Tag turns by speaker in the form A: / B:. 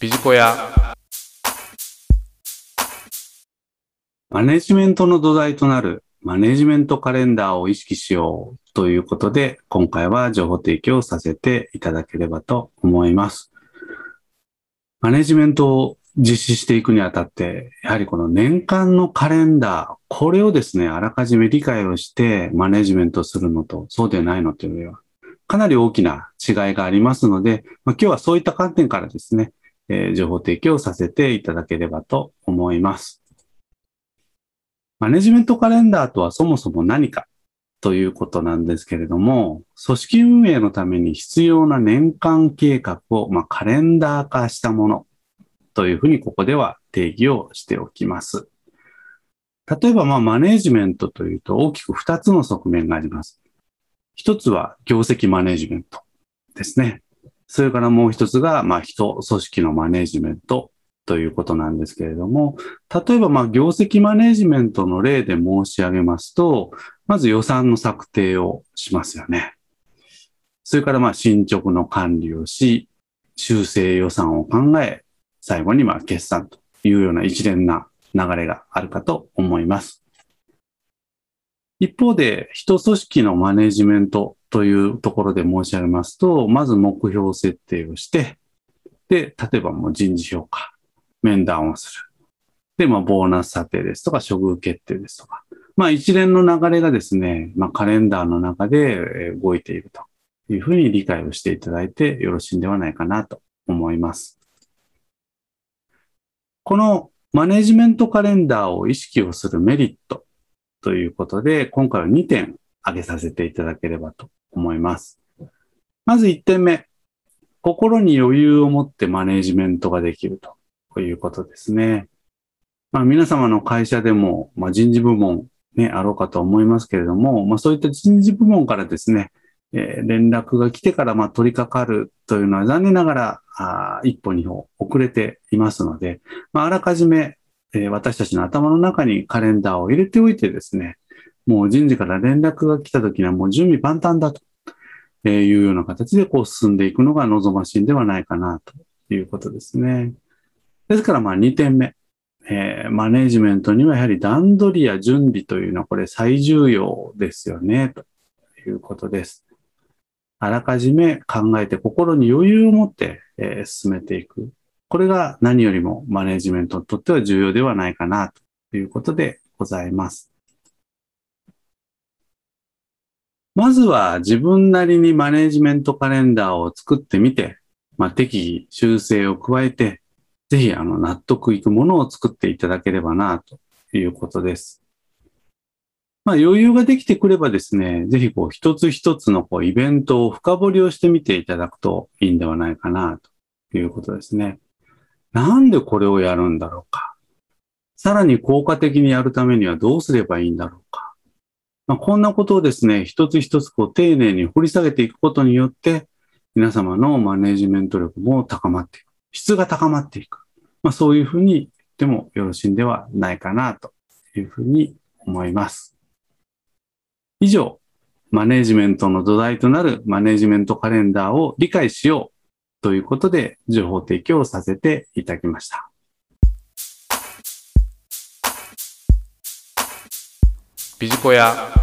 A: ビジコヤ
B: マネジメントの土台となるマネジメントカレンダーを意識しようということで、今回は情報提供させていただければと思います。マネジメントを実施していくにあたって、やはりこの年間のカレンダー、これをですね、あらかじめ理解をしてマネジメントするのと、そうでないのというのは、かなり大きな違いがありますので、まあ、今日はそういった観点からですね、えー、情報提供させていただければと思います。マネジメントカレンダーとはそもそも何かということなんですけれども、組織運営のために必要な年間計画を、まあ、カレンダー化したものというふうにここでは定義をしておきます。例えば、まあ、マネジメントというと大きく2つの側面があります。一つは業績マネジメントですね。それからもう一つが、まあ、人、組織のマネジメントということなんですけれども、例えば、まあ、業績マネジメントの例で申し上げますと、まず予算の策定をしますよね。それから、まあ、進捗の管理をし、修正予算を考え、最後に、まあ、決算というような一連な流れがあるかと思います。一方で、人組織のマネジメントというところで申し上げますと、まず目標設定をして、で、例えばもう人事評価、面談をする。で、まあ、ボーナス査定ですとか、処遇決定ですとか。まあ、一連の流れがですね、まあ、カレンダーの中で動いているというふうに理解をしていただいてよろしいんではないかなと思います。このマネジメントカレンダーを意識をするメリットということで、今回は2点挙げさせていただければと思います。まず1点目。心に余裕を持ってマネジメントができるということですね。まあ、皆様の会社でも、まあ、人事部門ね、あろうかと思いますけれども、まあ、そういった人事部門からですね、えー、連絡が来てからま取り掛かるというのは残念ながらあ一歩二歩遅れていますので、まあ、あらかじめ、え、私たちの頭の中にカレンダーを入れておいてですね、もう人事から連絡が来た時にはもう準備万端だというような形でこう進んでいくのが望ましいんではないかなということですね。ですからまあ2点目。えー、マネジメントにはやはり段取りや準備というのはこれ最重要ですよね、ということです。あらかじめ考えて心に余裕を持って、えー、進めていく。これが何よりもマネジメントにとっては重要ではないかなということでございます。まずは自分なりにマネジメントカレンダーを作ってみて、まあ、適宜修正を加えて、ぜひあの納得いくものを作っていただければな、ということです。まあ、余裕ができてくればですね、ぜひこう一つ一つのこうイベントを深掘りをしてみていただくといいんではないかな、ということですね。なんでこれをやるんだろうか。さらに効果的にやるためにはどうすればいいんだろうか。まあ、こんなことをですね、一つ一つこう丁寧に掘り下げていくことによって、皆様のマネジメント力も高まっていく。質が高まっていく。まあ、そういうふうに言ってもよろしいんではないかなというふうに思います。以上、マネジメントの土台となるマネジメントカレンダーを理解しようということで情報提供をさせていただきました。
A: ビジコヤ